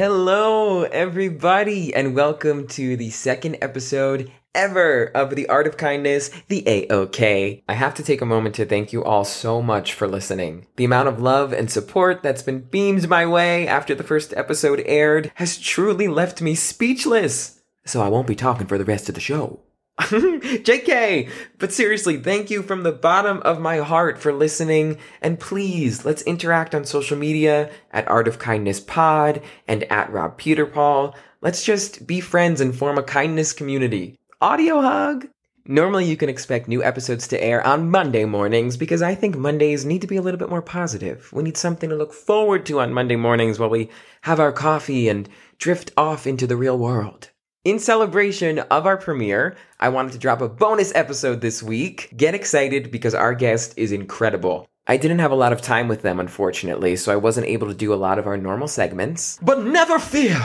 Hello, everybody, and welcome to the second episode ever of The Art of Kindness, the AOK. I have to take a moment to thank you all so much for listening. The amount of love and support that's been beamed my way after the first episode aired has truly left me speechless. So I won't be talking for the rest of the show. JK! But seriously, thank you from the bottom of my heart for listening. And please, let's interact on social media at Art of Kindness Pod and at Rob Peter Paul. Let's just be friends and form a kindness community. Audio hug! Normally, you can expect new episodes to air on Monday mornings because I think Mondays need to be a little bit more positive. We need something to look forward to on Monday mornings while we have our coffee and drift off into the real world. In celebration of our premiere, I wanted to drop a bonus episode this week. Get excited because our guest is incredible. I didn't have a lot of time with them, unfortunately, so I wasn't able to do a lot of our normal segments. But never fear!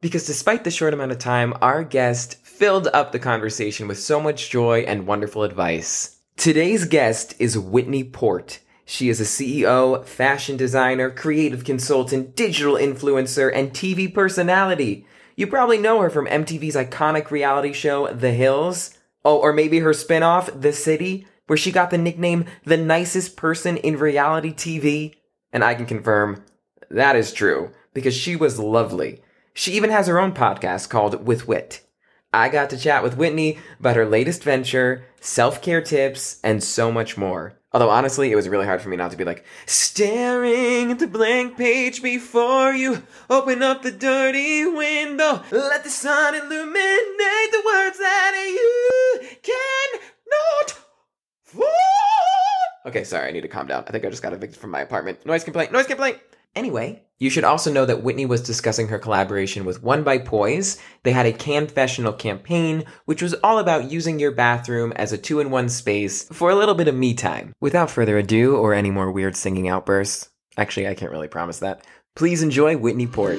Because despite the short amount of time, our guest filled up the conversation with so much joy and wonderful advice. Today's guest is Whitney Port. She is a CEO, fashion designer, creative consultant, digital influencer, and TV personality. You probably know her from MTV's iconic reality show, The Hills. Oh, or maybe her spinoff, The City, where she got the nickname the nicest person in reality TV. And I can confirm that is true, because she was lovely. She even has her own podcast called With Wit. I got to chat with Whitney about her latest venture, self care tips, and so much more. Although honestly, it was really hard for me not to be like, staring at the blank page before you open up the dirty window. Let the sun illuminate the words that you cannot find. Okay, sorry, I need to calm down. I think I just got evicted from my apartment. Noise complaint, noise complaint. Anyway, you should also know that Whitney was discussing her collaboration with One by Poise. They had a confessional campaign, which was all about using your bathroom as a two in one space for a little bit of me time. Without further ado, or any more weird singing outbursts, actually, I can't really promise that. Please enjoy Whitney Port.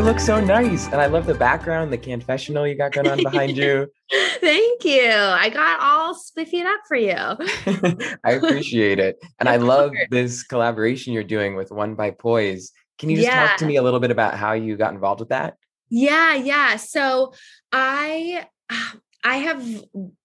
You look so nice, and I love the background, the confessional you got going on behind you. Thank you. I got all spiffied up for you. I appreciate it. And I love this collaboration you're doing with One by Poise. Can you just Yeah. talk to me a little bit about how you got involved with that? Yeah, yeah. So I I have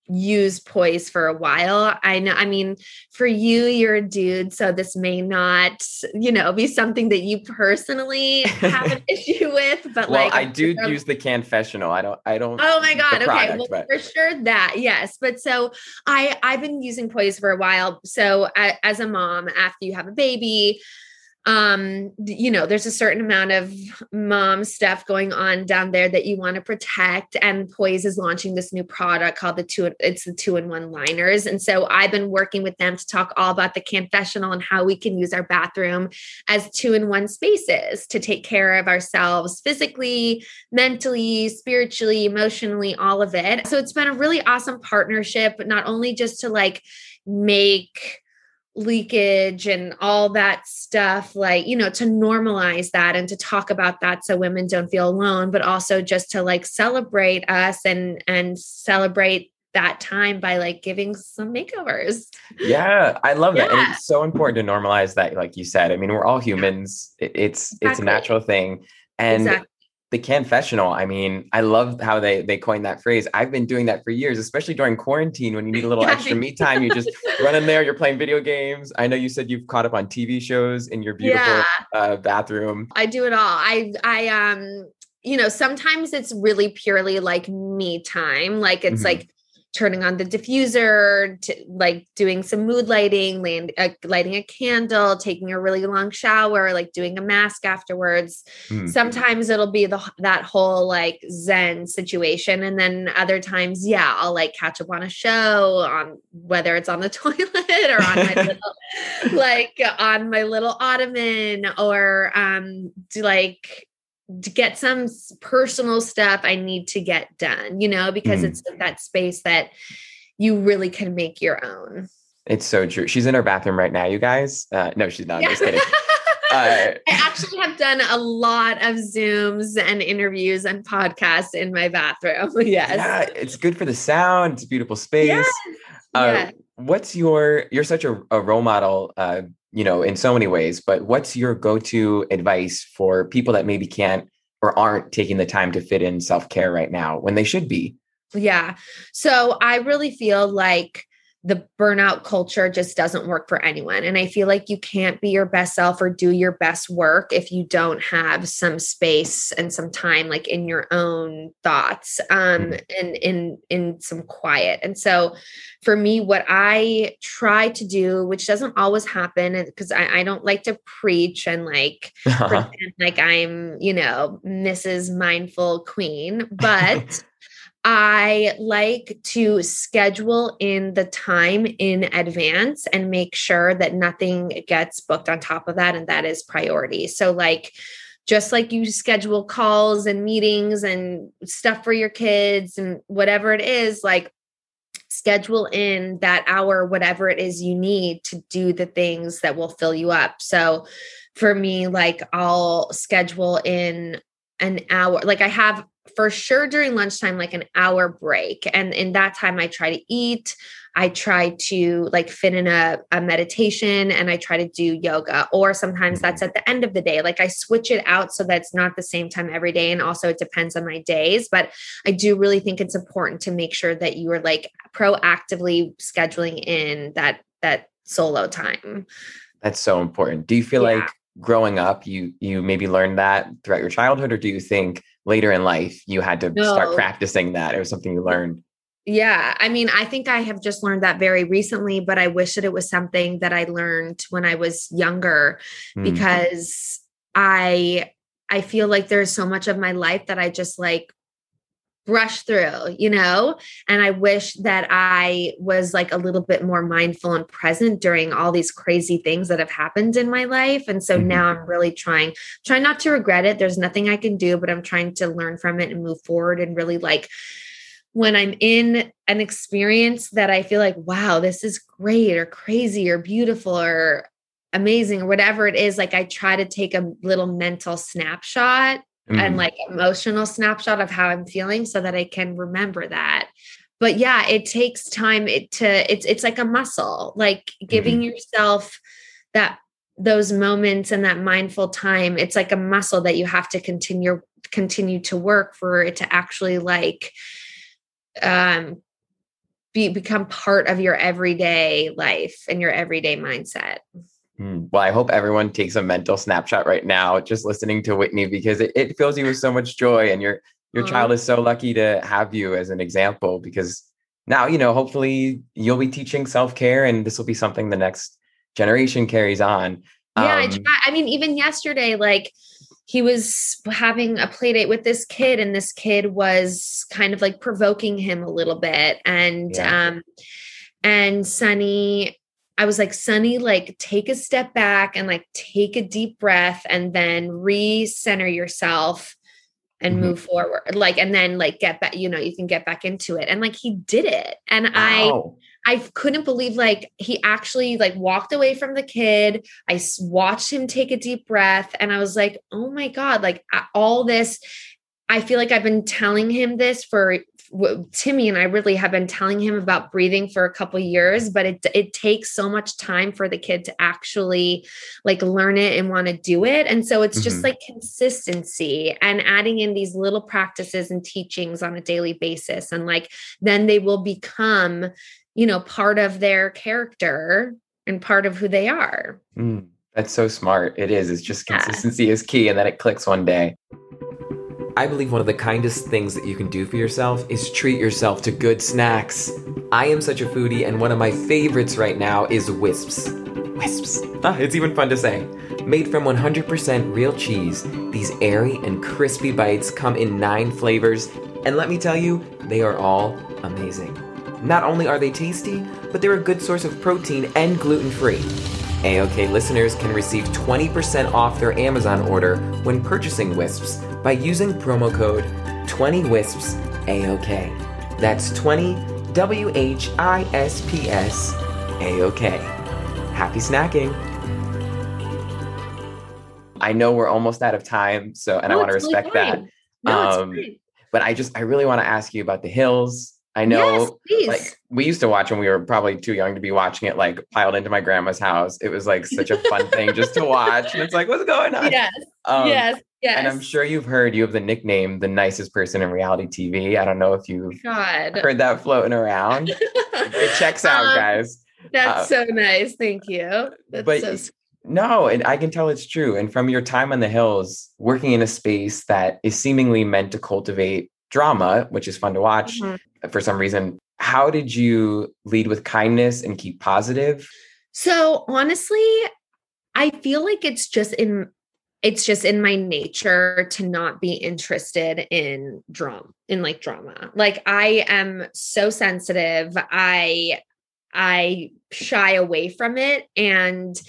used poise for a while. I know I mean for you you're a dude so this may not, you know, be something that you personally have an issue with, but well, like I do use the confessional. I don't I don't Oh my god. Okay. product, well, but- for sure that. Yes. But so I I've been using Poise for a while. So a- as a mom, after you have a baby, um you know there's a certain amount of mom stuff going on down there that you want to protect and poise is launching this new product called the two it's the two in one liners. And so i've been working with them to talk all about the confessional and how we can use our bathroom as two in one spaces to take care of ourselves physically mentally spiritually emotionally all of it. So it's been a really awesome partnership not only just to like make leakage and all that stuff like you know to normalize that and to talk about that so women don't feel alone but also just to like celebrate us and and celebrate that time by like giving some makeovers. Yeah i love that and it's so important to normalize that like you said i mean we're all humans it's exactly. it's a natural thing and exactly the confessional i mean i love how they they coined that phrase. I've been doing that for years especially during quarantine when you need a little extra me time. You just run in there you're playing video games. I know you said you've caught up on tv shows in your beautiful yeah. uh, bathroom. I do it all. I i um you know sometimes it's really purely like me time. Like it's mm-hmm. like turning on the diffuser, to, like doing some mood lighting, land, uh, lighting a candle, taking a really long shower, like doing a mask afterwards. Mm. Sometimes it'll be the that whole like Zen situation, and then other times, yeah, I'll like catch up on a show on whether it's on the toilet or on my little, like on my little ottoman, or um, do like get some personal stuff I need to get done, you know, because mm. it's that space that you really can make your own. It's so true. She's in her bathroom right now, you guys. Uh, no, she's not. Yeah. just kidding. Uh, I actually have done a lot of Zooms and interviews and podcasts in my bathroom. Yes. Yeah, it's good for the sound. It's a beautiful space. Yes. Uh. What's your, you're such a, a role model uh, you know, in so many ways. But what's your go-to advice for people that maybe can't or aren't taking the time to fit in self-care right now when they should be? Yeah. So I really feel like the burnout culture just doesn't work for anyone. And I feel like you can't be your best self or do your best work if you don't have some space and some time like in your own thoughts um mm-hmm. and in in some quiet. And so for me, what I try to do, which doesn't always happen because I, I, don't like to preach and like pretend like I'm, you know, Mrs. Mindful Queen, but I like to schedule in the time in advance and make sure that nothing gets booked on top of that. And that is priority. So, like, just like you schedule calls and meetings and stuff for your kids and whatever it is, like, schedule in that hour, whatever it is you need to do the things that will fill you up. So, for me, like, I'll schedule in an hour, like, I have for sure during lunchtime like an hour break. And in that time i try to eat. I try to like fit in a, a meditation and i try to do yoga. Or sometimes that's at the end of the day. Like i switch it out so that's not the same time every day. And also it depends on my days. But i do really think it's important to make sure that you are like proactively scheduling in that that solo time. That's so important. Do you feel yeah. like growing up you you maybe learned that throughout your childhood? Or do you think later in life you had to no. start practicing that it was something you learned yeah i mean i think i have just learned that very recently but i wish that it was something that i learned when i was younger mm. because i i feel like there's so much of my life that i just like brush through, you know? And I wish that I was like a little bit more mindful and present during all these crazy things that have happened in my life. And so mm-hmm. now I'm really trying, trying not to regret it. There's nothing I can do, but I'm trying to learn from it and move forward and really like when I'm in an experience that I feel like, wow, this is great or crazy or beautiful or amazing or whatever it is, like I try to take a little mental snapshot mm. and like emotional snapshot of how I'm feeling so that I can remember that. But yeah, it takes time it to it's it's like a muscle, like giving mm-hmm. yourself that those moments and that mindful time it's like a muscle that you have to continue continue to work for it to actually like um be become part of your everyday life and your everyday mindset. Well, I hope everyone takes a mental snapshot right now, just listening to Whitney, because it, it fills you with so much joy. And your your Aww. child is so lucky to have you as an example because now, you know, hopefully you'll be teaching self-care and this will be something the next generation carries on. Yeah, um, I, I mean, even yesterday, like he was having a play date with this kid and this kid was kind of like provoking him a little bit and yeah. um and Sunny I was like Sunny like take a step back and like take a deep breath and then recenter yourself and mm-hmm. move forward like and then like get back you know you can get back into it and like he did it and wow. i i couldn't believe like he actually like walked away from the kid i watched him take a deep breath and i was like oh my god like all this I feel like I've been telling him this for Timmy and I really have been telling him about breathing for a couple years, but it it takes so much time for the kid to actually like learn it and want to do it. And so it's just mm-hmm. like consistency and adding in these little practices and teachings on a daily basis and like then they will become, you know, part of their character and part of who they are. Mm, that's so smart. It is. It's just consistency yeah. is key and then it clicks one day. I believe one of the kindest things that you can do for yourself is treat yourself to good snacks. I am such a foodie, and one of my favorites right now is Whisps. Whisps. Ah, it's even fun to say. Made from 100% real cheese, these airy and crispy bites come in nine flavors, and let me tell you, they are all amazing. Not only are they tasty, but they're a good source of protein and gluten free. AOK listeners can receive 20% off their Amazon order when purchasing Whisps by using promo code 20WHISPS AOK. That's 20 W H I S P S AOK. Happy snacking! I know we're almost out of time, so and I want to respect that. No, um, but I just I really want to ask you about the hills I know yes, like we used to watch when we were probably too young to be watching it like piled into my grandma's house. It was like such a fun thing just to watch. And it's like, what's going on? Yes. Um, yes. Yes. And I'm sure you've heard you have the nickname the nicest person in reality TV. I don't know if you've God. heard that floating around. it checks out, um, guys. That's uh, so nice. Thank you. That's but so. No, and I can tell it's true. And from your time on the hills, working in a space that is seemingly meant to cultivate drama, which is fun to watch mm-hmm. for some reason. How did you lead with kindness and keep positive? So honestly, I feel like it's just in it's just in my nature to not be interested in drama in like drama. Like I am so sensitive. I I shy away from it and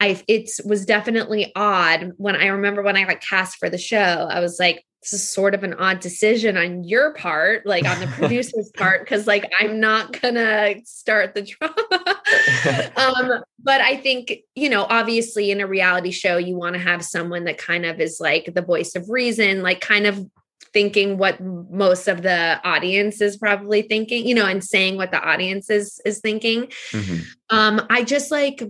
I it was definitely odd when I remember when I got cast for the show. I was like this is sort of an odd decision on your part, like on the producer's part, because like I'm not gonna start the drama. um, but I think, you know, obviously in a reality show, you want to have someone that kind of is like the voice of reason, like kind of thinking what most of the audience is probably thinking, you know, and saying what the audience is is thinking. Mm-hmm. Um, I just like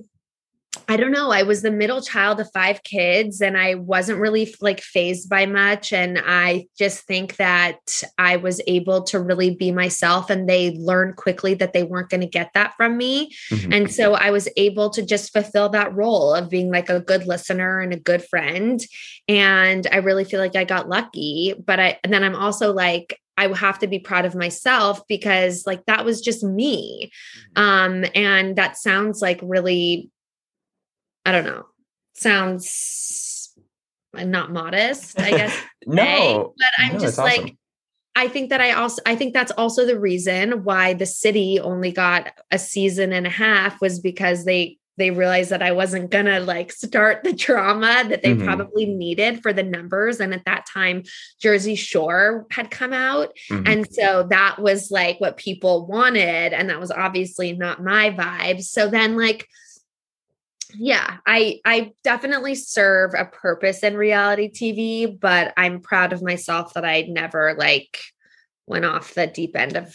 I don't know. I was the middle child of five kids and I wasn't really like fazed by much. And I just think that I was able to really be myself and they learned quickly that they weren't going to get that from me. Mm-hmm. And so I was able to just fulfill that role of being like a good listener and a good friend. And I really feel like I got lucky. But I, and then I'm also like, I have to be proud of myself because like that was just me. Mm-hmm. Um, and that sounds like really I don't know, sounds not modest, I guess. no, but I'm no, just like, awesome. I think that I also, I think that's also the reason why the city only got a season and a half was because they they realized that I wasn't gonna like start the drama that they mm-hmm. probably needed for the numbers. And at that time, Jersey Shore had come out. Mm-hmm. And so that was like what people wanted. And that was obviously not my vibe. So then, like, yeah i i definitely serve a purpose in reality tv but i'm proud of myself that i never like went off the deep end of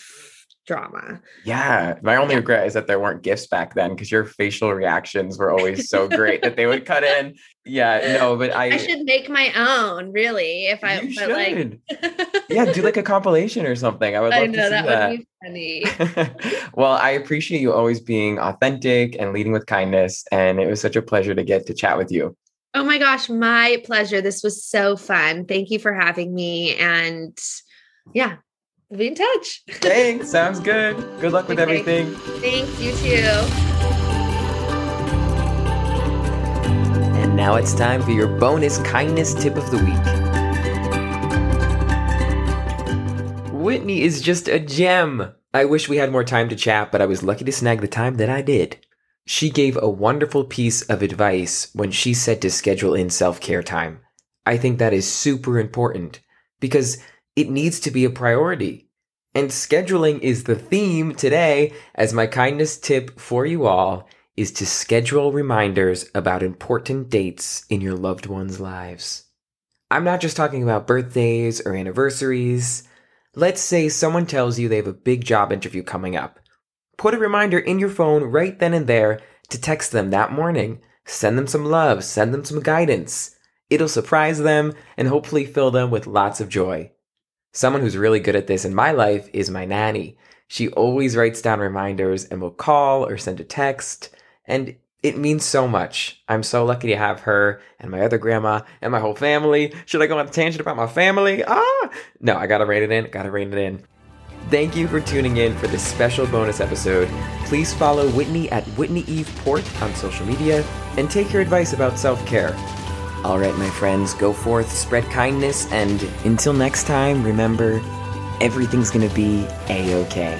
drama yeah my only yeah. regret is that there weren't GIFs back then because your facial reactions were always so great that they would cut in yeah no but i i should make my own really if i you should. like yeah do like a compilation or something i would love I know, to see that, that. would be funny. well, I appreciate you always being authentic and leading with kindness. And it was such a pleasure to get to chat with you. Oh my gosh, my pleasure. This was so fun. Thank you for having me. And yeah, we'll be in touch. Thanks. Sounds good. Good luck with okay. everything. Thanks. You too. And now it's time for your bonus kindness tip of the week. Whitney is just a gem. I wish we had more time to chat, but I was lucky to snag the time that I did. She gave a wonderful piece of advice when she said to schedule in self care time. I think that is super important because it needs to be a priority. And scheduling is the theme today, as my kindness tip for you all is to schedule reminders about important dates in your loved ones' lives. I'm not just talking about birthdays or anniversaries. Let's say someone tells you they have a big job interview coming up. Put a reminder in your phone right then and there to text them that morning. Send them some love, send them some guidance. It'll surprise them and hopefully fill them with lots of joy. Someone who's really good at this in my life is my nanny. She always writes down reminders and will call or send a text, and it means so much. I'm so lucky to have her and my other grandma and my whole family. Should I go on a tangent about my family? Ah! No, I gotta rein it in, gotta rein it in. Thank you for tuning in for this special bonus episode. Please follow Whitney at Whitney Eve Port on social media and take your advice about self care. All right, my friends, go forth, spread kindness, and until next time, remember everything's gonna be a okay.